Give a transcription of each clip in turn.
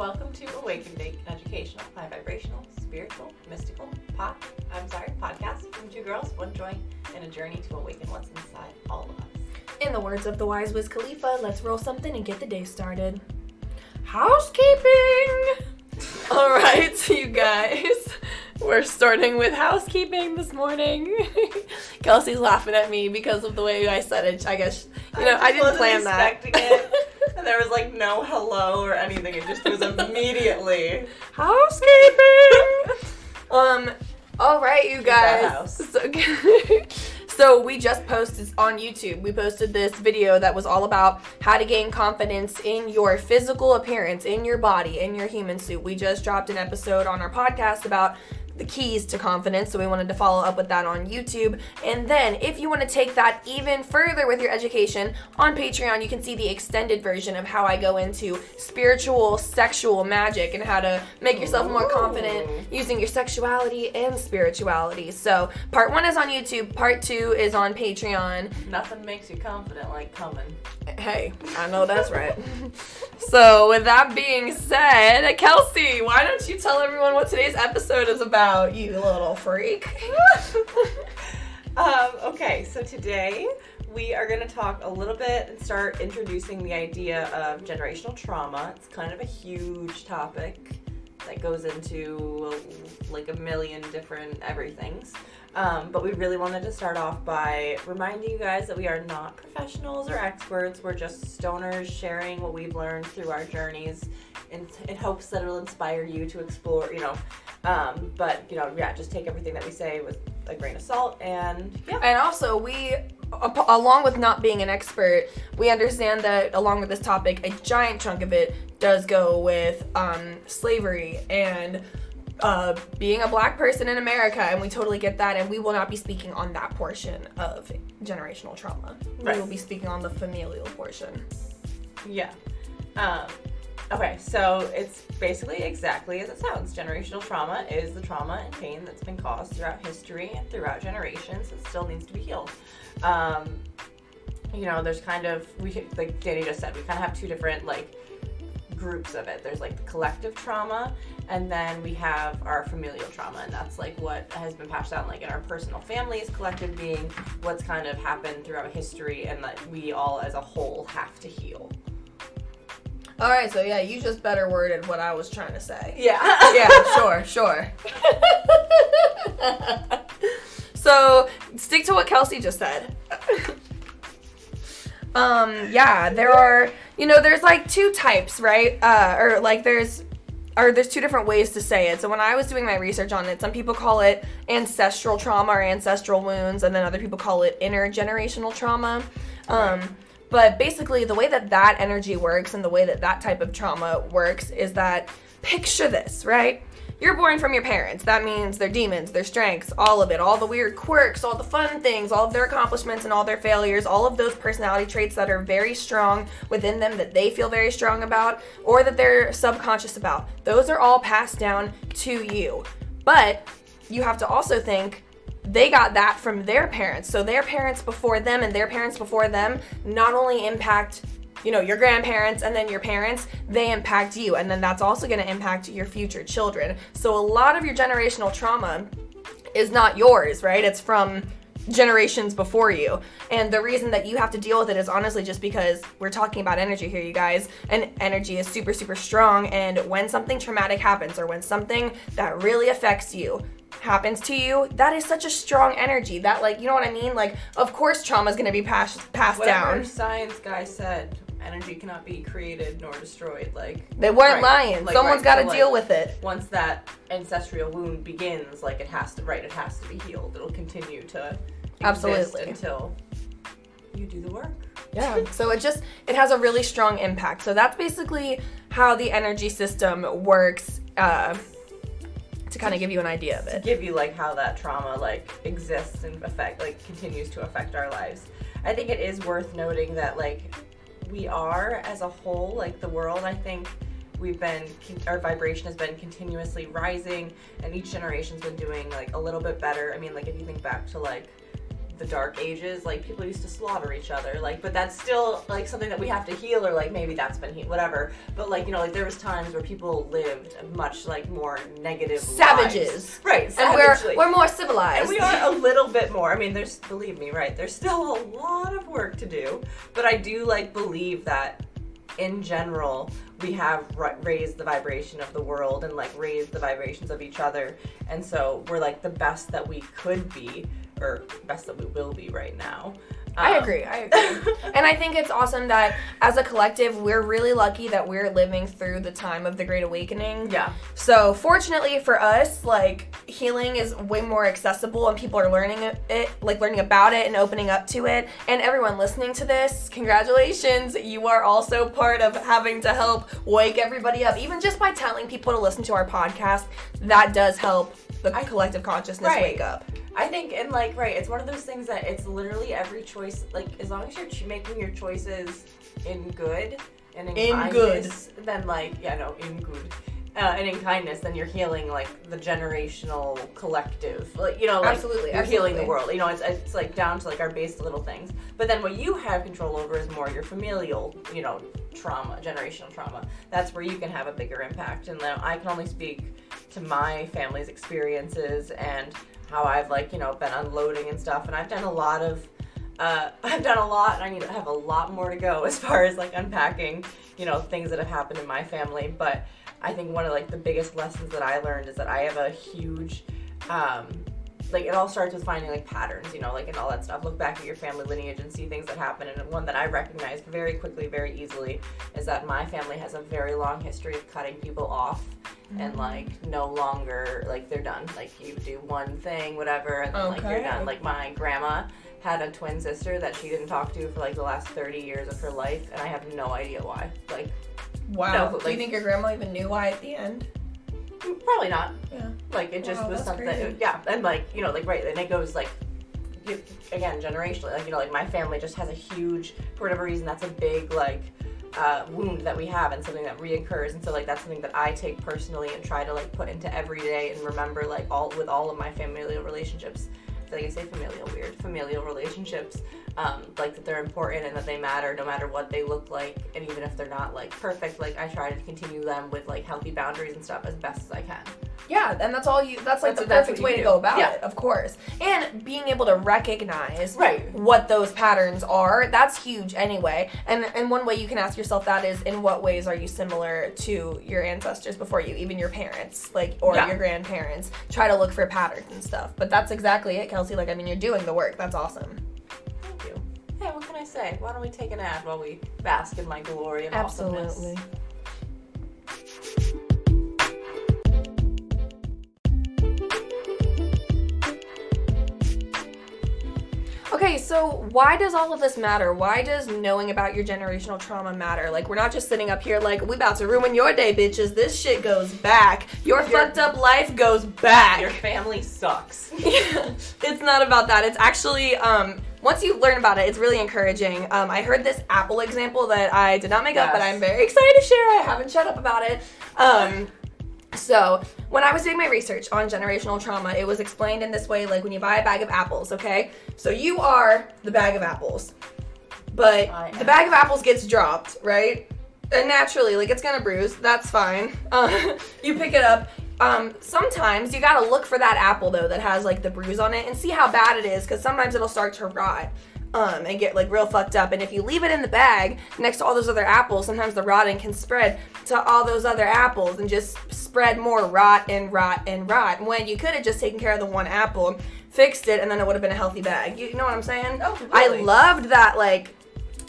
welcome to awaken Awakened Educational, high vibrational, spiritual, mystical, pod. I'm sorry, podcast from two girls, one joy, and a journey to awaken what's inside all of us. In the words of the wise Wiz Khalifa, let's roll something and get the day started. Housekeeping! All right, you guys. We're starting with housekeeping this morning. Kelsey's laughing at me because of the way I said it. I guess, you know, I, just didn't plan that. And there was like no hello or anything. It just was immediately. Housekeeping! um, all right, you guys. So, so we just posted on YouTube. We posted this video that was all about how to gain confidence in your physical appearance, in your body, in your human suit. We just dropped an episode on our podcast about the keys to confidence, so we wanted to follow up with that on YouTube. And then, if you want to take that even further with your education, on Patreon, you can see the extended version of how I go into spiritual, sexual magic and how to make yourself more confident using your sexuality and spirituality. So, part one is on YouTube, part two is on Patreon. Nothing makes you confident like coming. Hey, I know that's right. so, with that being said, Kelsey, why don't you tell everyone what today's episode is about, you little freak? Um, okay, so today we are going to talk a little bit and start introducing the idea of generational trauma. It's kind of a huge topic that goes into like a million different everythings. Um, but we really wanted to start off by reminding you guys that we are not professionals or experts. We're just stoners sharing what we've learned through our journeys in, in hopes that it'll inspire you to explore, you know. Um, but, you know, yeah, just take everything that we say with a grain of salt and yeah. And also, we, along with not being an expert, we understand that along with this topic, a giant chunk of it does go with um, slavery and uh, being a black person in America, and we totally get that. And we will not be speaking on that portion of generational trauma. Right. We will be speaking on the familial portion. Yeah. Um, okay, so it's basically exactly as it sounds. Generational trauma is the trauma and pain that's been caused throughout history and throughout generations that still needs to be healed. Um, you know, there's kind of we like Dani just said, we kind of have two different like groups of it. There's like the collective trauma, and then we have our familial trauma, and that's like what has been passed down, like in our personal families. Collective being what's kind of happened throughout history, and that we all as a whole have to heal. All right, so yeah, you just better worded what I was trying to say. Yeah. yeah, sure, sure. so stick to what Kelsey just said. um, yeah, there are, you know, there's like two types, right? Uh, or like there's, or there's two different ways to say it. So when I was doing my research on it, some people call it ancestral trauma or ancestral wounds, and then other people call it intergenerational trauma. Um, but basically, the way that that energy works and the way that that type of trauma works is that picture this, right? You're born from your parents. That means their demons, their strengths, all of it, all the weird quirks, all the fun things, all of their accomplishments and all their failures, all of those personality traits that are very strong within them that they feel very strong about or that they're subconscious about. Those are all passed down to you. But you have to also think they got that from their parents. So their parents before them and their parents before them not only impact, you know, your grandparents and then your parents, they impact you. And then that's also going to impact your future children. So a lot of your generational trauma is not yours, right? It's from generations before you. And the reason that you have to deal with it is honestly just because we're talking about energy here, you guys. And energy is super, super strong. And when something traumatic happens or when something that really affects you, happens to you that is such a strong energy that like you know what i mean like of course trauma is going to be passed passed Whatever down science guy said, energy cannot be created nor destroyed. Like they weren't Right. lying Like, someone's right, got to so, deal like, with it once that ancestral wound begins, like it has to right, it has to be healed. It'll continue to exist Absolutely. until you do the work. Yeah. so it just it has a really strong impact. So that's basically how the energy system works. Uh, to kind of give you an idea of it. give you like how that trauma like exists and affect like continues to affect our lives. I think it is worth noting that like we are as a whole, like the world, I think we've been our vibration has been continuously rising and each generation's been doing like a little bit better. I mean like if you think back to like the dark ages, like people used to slaughter each other. Like, but that's still like something that we have to heal, or like maybe that's been healed, whatever. But like you know, like there was times where people lived much like more negative Savages. lives. right? and we're we're more civilized. And we are a little bit more. I mean, there's believe me, right? There's still a lot work to do, but I do like believe that in general we have ra- raised the vibration of the world and like raised the vibrations of each other, and so we're like the best that we could be or best that we will be right now. I Um, agree. I agree. and I think it's awesome that as a collective, we're really lucky that we're living through the time of the Great Awakening. Yeah. So, fortunately for us, like healing is way more accessible and people are learning it- it, like learning about it and opening up to it. And everyone listening to this, congratulations. You are also part of having to help wake everybody up. Even just by telling people to listen to our podcast, that does help the I- collective consciousness Right. wake up. I think, and like, right, it's one of those things that it's literally every choice. Like, as long as you're ch- making your choices in good and in, In kindness, then like, yeah, no, in good. Uh, and in kindness, then you're healing like the generational collective, like you know, like Absolutely, you're healing the absolutely. world. You know, it's it's like down to like our base little things. But then what you have control over is more your familial, you know, trauma, generational trauma. That's where you can have a bigger impact. And then I can only speak to my family's experiences and how I've like you know been unloading and stuff. And I've done a lot of. Uh, I've done a lot, and I need to have a lot more to go as far as like unpacking, you know, things that have happened in my family. But I think one of like the biggest lessons that I learned is that I have a huge, um, like it all starts with finding like patterns, you know, like and all that stuff. Look back at your family lineage and see things that happen. And one that I recognized very quickly, very easily, is that my family has a very long history of cutting people off. And mm-hmm. like no longer like they're done. Like you do one thing, whatever, and then like you're done. Like my grandma had a twin sister that she didn't talk to for like the last 30 years of her life, and I have no idea why. Like Wow. No, Do you think your grandma even knew why at the end? Probably not. Yeah. Like it just Wow, was something. crazy. Yeah, and like you know, like right, and it goes like again generationally. Like you know, like my family just has a huge for whatever reason that's a big like uh, wound that we have and something that reoccurs. And so like that's something that I take personally and try to like put into every day and remember like all with all of my familial relationships. Like I say familial weird familial relationships. Um, like that they're important and that they matter no matter what they look like and even if they're not like perfect like i try to continue them with like healthy boundaries and stuff as best as i can Yeah, and that's all you. That's like That's- the that's perfect way you to go about Yeah. it, of course. And being able to recognize Right. what those patterns are, that's huge anyway. And and one way you can ask yourself that is, in what ways are you similar to your ancestors before you, even your parents, like or Yeah. your grandparents? Try to look for patterns and stuff. But that's exactly it, Kelsey. Like I mean, you're doing the work. That's awesome. Thank you. Hey, what can I say? Why don't we take an ad while we bask in my glory and awesomeness? Absolutely. Okay, so why does all of this matter? Why does knowing about your generational trauma matter? Like, we're not just sitting up here like, we about to ruin your day, bitches. This shit goes back. Your Your- fucked up life goes back. Your family sucks. it's not about that. It's actually um once you learn about it, it's really encouraging. Um, I heard this Apple example that I did not make up, but I'm very excited to share. I haven't shut up about it. Um, so when I was doing my research on generational trauma, it was explained in this way: like when you buy a bag of apples, okay, so you are the bag of apples, but the bag of apples gets dropped, right? And naturally, like it's gonna bruise. That's fine. Uh, you pick it up. Um, sometimes you gotta look for that apple though that has like the bruise on it and see how bad it is because sometimes it'll start to rot. Um, and get like real fucked up. And if you leave it in the bag next to all those other apples, sometimes the rotting can spread to all those other apples and just spread more rot and rot and rot. When you could have just taken care of the one apple, fixed it, and then it would have been a healthy bag. You know what I'm saying? Oh, I loved that like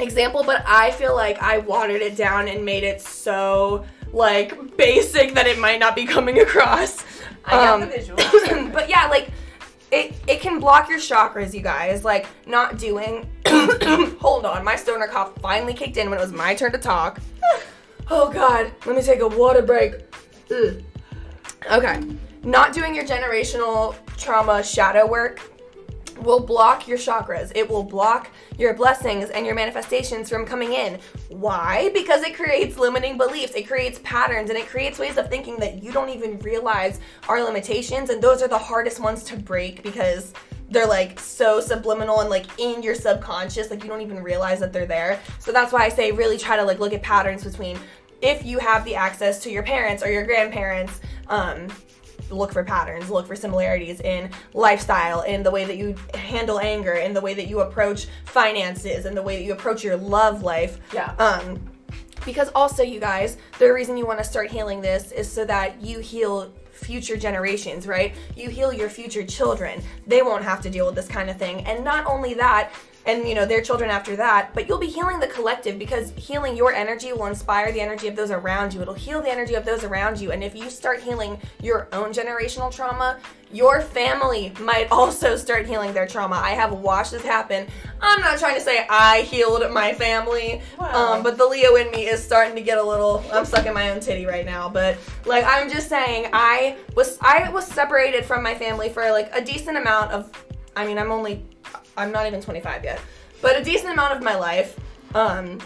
example, but I feel like I watered it down and made it so like basic that it might not be coming across. I got Um, the visual. but yeah, like it it can block your chakras, you guys. Like not doing. hold on, my stoner cough finally kicked in when it was my turn to talk. oh God, let me take a water break. Ugh. Okay, not doing your generational trauma shadow work will block your chakras. It will block your blessings and your manifestations from coming in. Why? Because it creates limiting beliefs, it creates patterns, and it creates ways of thinking that you don't even realize are limitations. And those are the hardest ones to break because they're like so subliminal and like in your subconscious like you don't even realize that they're there so that's why i say really try to like look at patterns between if you have the access to your parents or your grandparents um, look for patterns look for similarities in lifestyle in the way that you handle anger in the way that you approach finances and the way that you approach your love life Yeah. um, because also, you guys, the reason you want to start healing this is so that you heal future generations, right? You heal your future children. They won't have to deal with this kind of thing. And not only that, and you know, their children after that, but you'll be healing the collective because healing your energy will inspire the energy of those around you. It'll heal the energy of those around you. And if you start healing your own generational trauma, your family might also start healing their trauma. I have watched this happen. I'm not trying to say I healed my family, Wow. um, but the Leo in me is starting to get a little. I'm sucking my own titty right now, but like I'm just saying, I was I was separated from my family for like a decent amount of. I mean, I'm only I'm not even 25 yet, but a decent amount of my life. Um,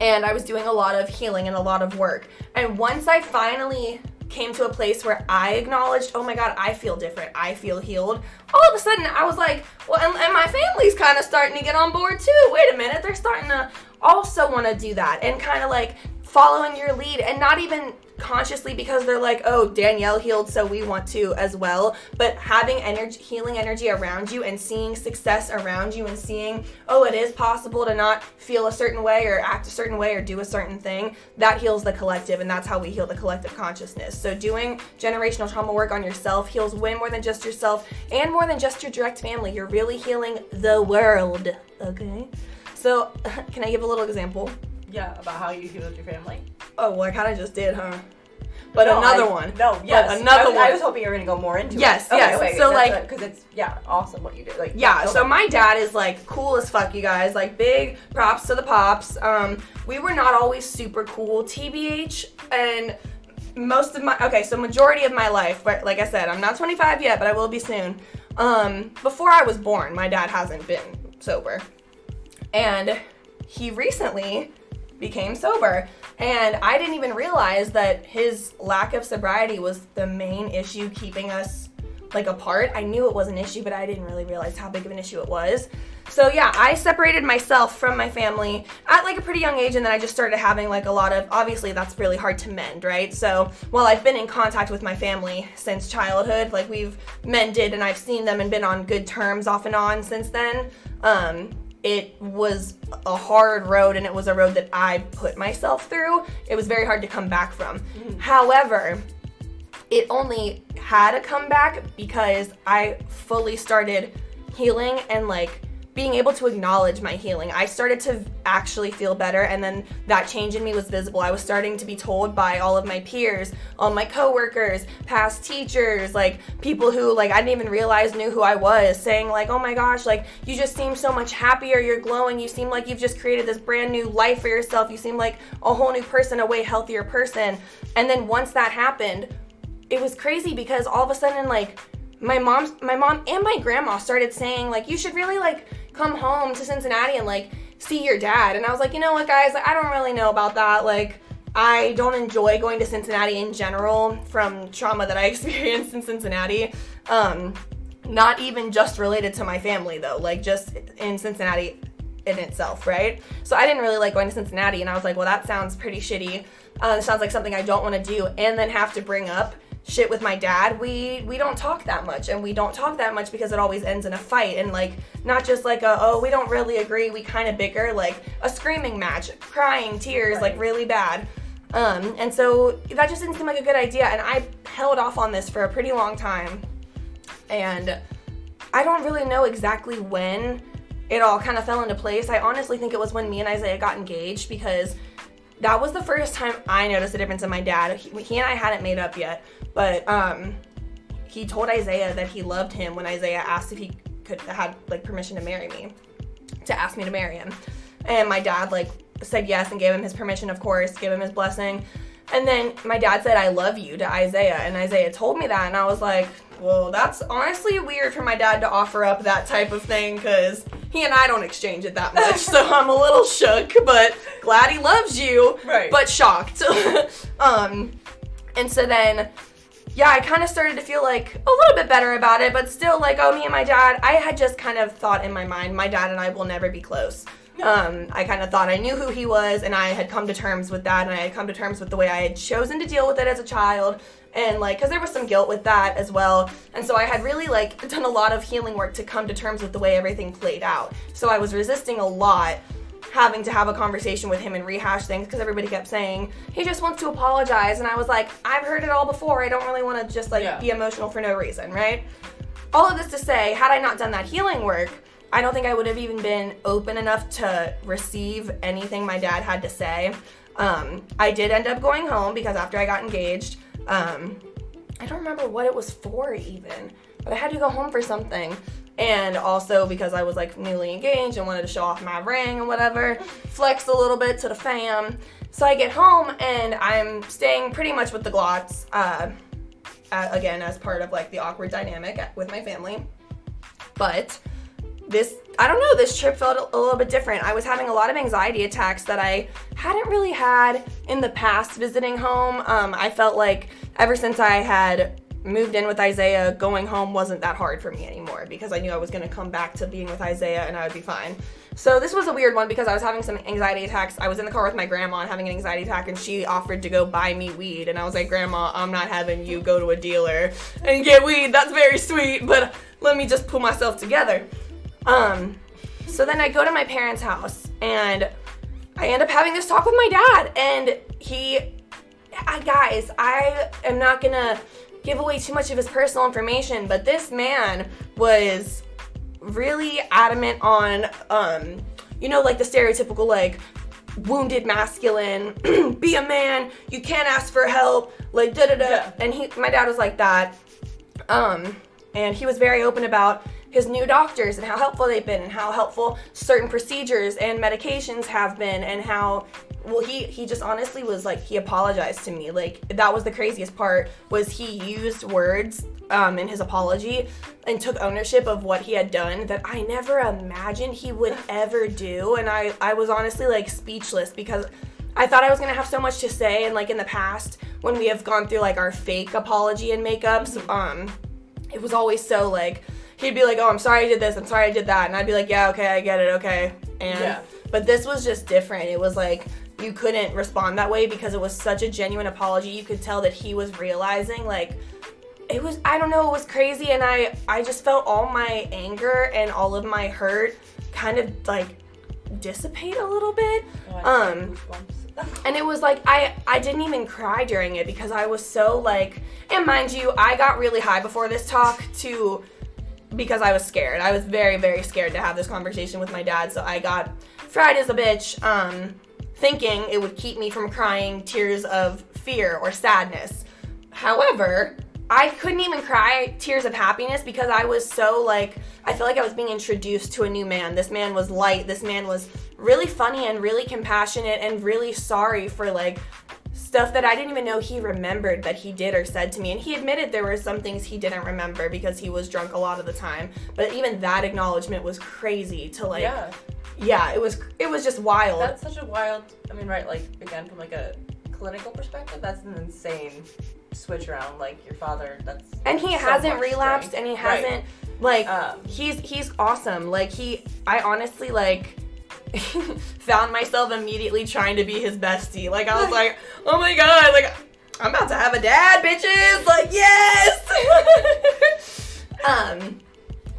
and I was doing a lot of healing and a lot of work. And once I finally came to a place where I acknowledged, oh my God, I feel different. I feel healed. All of a sudden, I was like, well, and, and my family's kind of starting to get on board too. Wait a minute, they're starting to also want to do that and kind of like following your lead and not even consciously because they're like, oh, Danielle healed, so we want to as well. But having energy, healing energy around you and seeing success around you and seeing, oh, it is possible to not feel a certain way or act a certain way or do a certain thing, that heals the collective. And that's how we heal the collective consciousness. So doing generational trauma work on yourself heals way more than just yourself and more than just your direct family. You're really healing the world. Okay? So, can I give a little example? Yeah, about how you healed your family. Oh, well, I kind of just did, huh? But No, another I- one. No, But another I, was- one. I was hoping you were gonna go more into Yes, it. yes. So, like- because it's yeah, awesome what you did. Like Yeah, so my dad is like cool as fuck, you guys. Like big props to the pops. Um, we were not always super cool, TBH, and most of my okay, so majority of my life, but like I said, I'm not 25 yet, but I will be soon. Um, before I was born, my dad hasn't been sober, and he recently became sober. And I didn't even realize that his lack of sobriety was the main issue keeping us like apart. I knew it was an issue, but I didn't really realize how big of an issue it was. So yeah, I separated myself from my family at like a pretty young age and then I just started having like a lot of obviously that's really hard to mend, right? So while I've been in contact with my family since childhood, like we've mended and I've seen them and been on good terms off and on since then. Um it was a hard road and it was a road that I put myself through. It was very hard to come back from. Mm. However, it only had a comeback because I fully started healing and like being able to acknowledge my healing. I started to actually feel better and then that change in me was visible. I was starting to be told by all of my peers, all my coworkers, past teachers, like people who like I didn't even realize knew who I was saying like, "Oh my gosh, like you just seem so much happier, you're glowing, you seem like you've just created this brand new life for yourself. You seem like a whole new person, a way healthier person." And then once that happened, it was crazy because all of a sudden like my mom my mom and my grandma started saying like you should really like come home to Cincinnati and like see your dad. And I was like you know what guys? I don't really know about that. Like I don't enjoy going to Cincinnati in general from trauma that I experienced in Cincinnati. Um not even just related to my family though. Like just in Cincinnati in itself, right? So I didn't really like going to Cincinnati, and I was like, well, that sounds pretty shitty. Uh, sounds like something I don't want to do, and then have to bring up shit with my dad. We we don't talk that much, and we don't talk that much because it always ends in a fight, and like not just like a oh we don't really agree, we kind of bicker, like a screaming match, crying, tears, like really bad. Um, and so that just didn't seem like a good idea, and I held off on this for a pretty long time, and I don't really know exactly when it all kind of fell into place. I honestly think it was when me and Isaiah got engaged because that was the first time I noticed a difference in my dad. He, he and I hadn't made up yet, but um, he told Isaiah that he loved him when Isaiah asked if he could had like permission to marry me, to ask me to marry him, and my dad like said yes and gave him his permission, of course, gave him his blessing. And then my dad said, I love you to Isaiah. And Isaiah told me that. And I was like, well, that's honestly weird for my dad to offer up that type of thing because he and I don't exchange it that much. so I'm a little shook, but glad he loves you, Right. but shocked. um, and so then yeah, I kind of started to feel like a little bit better about it, but still, like, oh, me and my dad, I had just kind of thought in my mind, my dad and I will never be close. Um, I kind of thought I knew who he was, and I had come to terms with that, and I had come to terms with the way I had chosen to deal with it as a child, and like, because there was some guilt with that as well, and so I had really like done a lot of healing work to come to terms with the way everything played out. So I was resisting a lot, having to have a conversation with him and rehash things because everybody kept saying he just wants to apologize, and I was like, I've heard it all before. I don't really want to just like Yeah. be emotional for no reason, right? All of this to say, had I not done that healing work, I don't think I would have even been open enough to receive anything my dad had to say. Um, I did end up going home because after I got engaged, um, I don't remember what it was for even, but I had to go home for something. And also because I was like newly engaged and wanted to show off my ring and whatever, flex a little bit to the fam. So I get home and I'm staying pretty much with the Glots, uh, again, as part of like the awkward dynamic with my family. But this I don't know, this trip felt a, little bit different. I was having a lot of anxiety attacks that I hadn't really had in the past visiting home. Um, I felt like ever since I had moved in with Isaiah, going home wasn't that hard for me anymore because I knew I was going to come back to being with Isaiah and I would be fine. So this was a weird one because I was having some anxiety attacks. I was in the car with my grandma and having an anxiety attack and she offered to go buy me weed and I was like, "Grandma, I'm not having you go to a dealer and get weed. That's very sweet, but let me just pull myself together." Um, so then I go to my parents' house and I end up having this talk with my dad, and he, I, guys, I am not gonna give away too much of his personal information, but this man was really adamant on, um, you know, like the stereotypical like wounded masculine, be a man, you can't ask for help, like da da da. Yeah. And he, my dad was like that. Um, and he was very open about his new doctors and how helpful they've been and how helpful certain procedures and medications have been and how well he he just honestly was like he apologized to me. Like that was the craziest part was he used words um, in his apology and took ownership of what he had done that I never imagined he would ever do. And I I was honestly like speechless because I thought I was gonna have so much to say. And like in the past when we have gone through like our fake apology and makeups um it was always so like he'd be like, "Oh, I'm sorry I did this. I'm sorry I did that," and I'd be like, "Yeah, okay, I get it, okay." And Yeah. but this was just different. It was like you couldn't respond that way because it was such a genuine apology. You could tell that he was realizing like it was I don't know, it was crazy and I I just felt all my anger and all of my hurt kind of like dissipate a little bit. Oh, Um, just got goosebumps. and it was like I I didn't even cry during it because I was so like and mind you I got really high before this talk to because I was scared. I was very very scared to have this conversation with my dad, so I got fried as a bitch um thinking it would keep me from crying tears of fear or sadness. However, I couldn't even cry tears of happiness because I was so like I feel like I was being introduced to a new man. This man was light. This man was really funny and really compassionate and really sorry for like stuff that I didn't even know he remembered that he did or said to me. And he admitted there were some things he didn't remember because he was drunk a lot of the time. But even that acknowledgement was crazy to like yeah, yeah, it was it was just wild. that's such a wild. I mean, right? Like again, from like a clinical perspective, that's an insane switch around. Like your father, that's and he so hasn't relapsed strength. and he hasn't like Um, he's he's awesome like he i honestly like found myself immediately trying to be his bestie. Like i was like oh my god like i'm about to have a dad bitches. Like yes. Um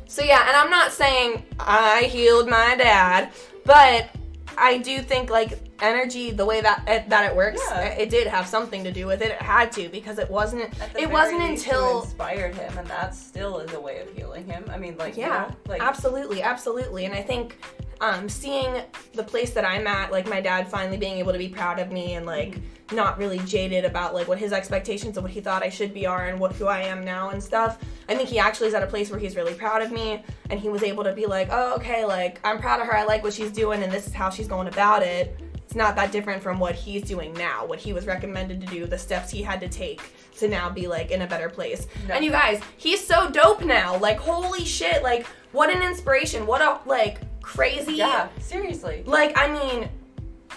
so yeah and i'm not saying i healed my dad but i do think like energy the way that it, that it works Yeah. it did have something to do with it it had to because it wasn't it wasn't until inspired him, and that still is a way of healing him. I mean, like you yeah know, like absolutely absolutely and i think um, seeing the place that i'm at like my dad finally being able to be proud of me and like not really jaded about like what his expectations of what he thought i should be are and what who i am now and stuff. I think he actually is at a place where he's really proud of me and he was able to be like oh okay like i'm proud of her. I like what she's doing and this is how she's going about it. It's not that different from what he's doing now what he was recommended to do the steps he had to take to now be like in a better place. No. and you guys he's so dope now. Like holy shit like what an inspiration. What a like crazy yeah, seriously. like i mean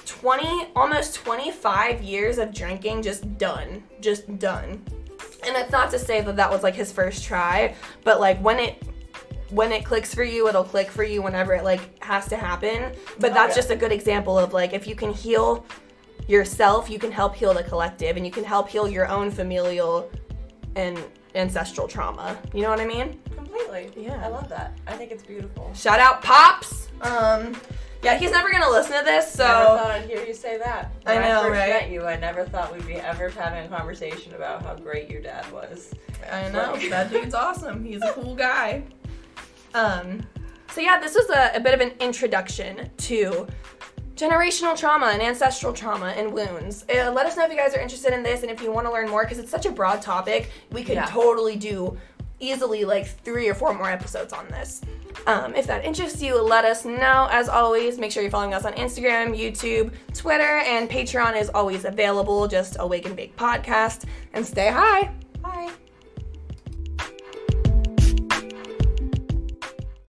20 almost 25 years of drinking just done just done And it's not to say that that was like his first try, but like when it when it clicks for you, it'll click for you whenever it like has to happen. But Oh, that's yeah. just a good example of like if you can heal yourself, you can help heal the collective and you can help heal your own familial and ancestral trauma. You know what I mean? Completely. Yeah. I love that. I think it's beautiful. Shout out Pops. Um yeah, he's never gonna listen to this, so I Never thought I'd hear you say that. I When know, first right? met you, I never thought we'd be ever having a conversation about how great your dad was. I know that dude's awesome. He's a cool guy. Um, so yeah, this was a, a bit of an introduction to generational trauma and ancestral trauma and wounds. Uh, let us know if you guys are interested in this and if you want to learn more because it's such a broad topic. We could Yeah. totally do easily like three or four more episodes on this. Um, if that interests you, let us know. As always, make sure you're following us on Instagram, YouTube, Twitter, and Patreon is always available. Just Awake and Bake Podcast. And stay high.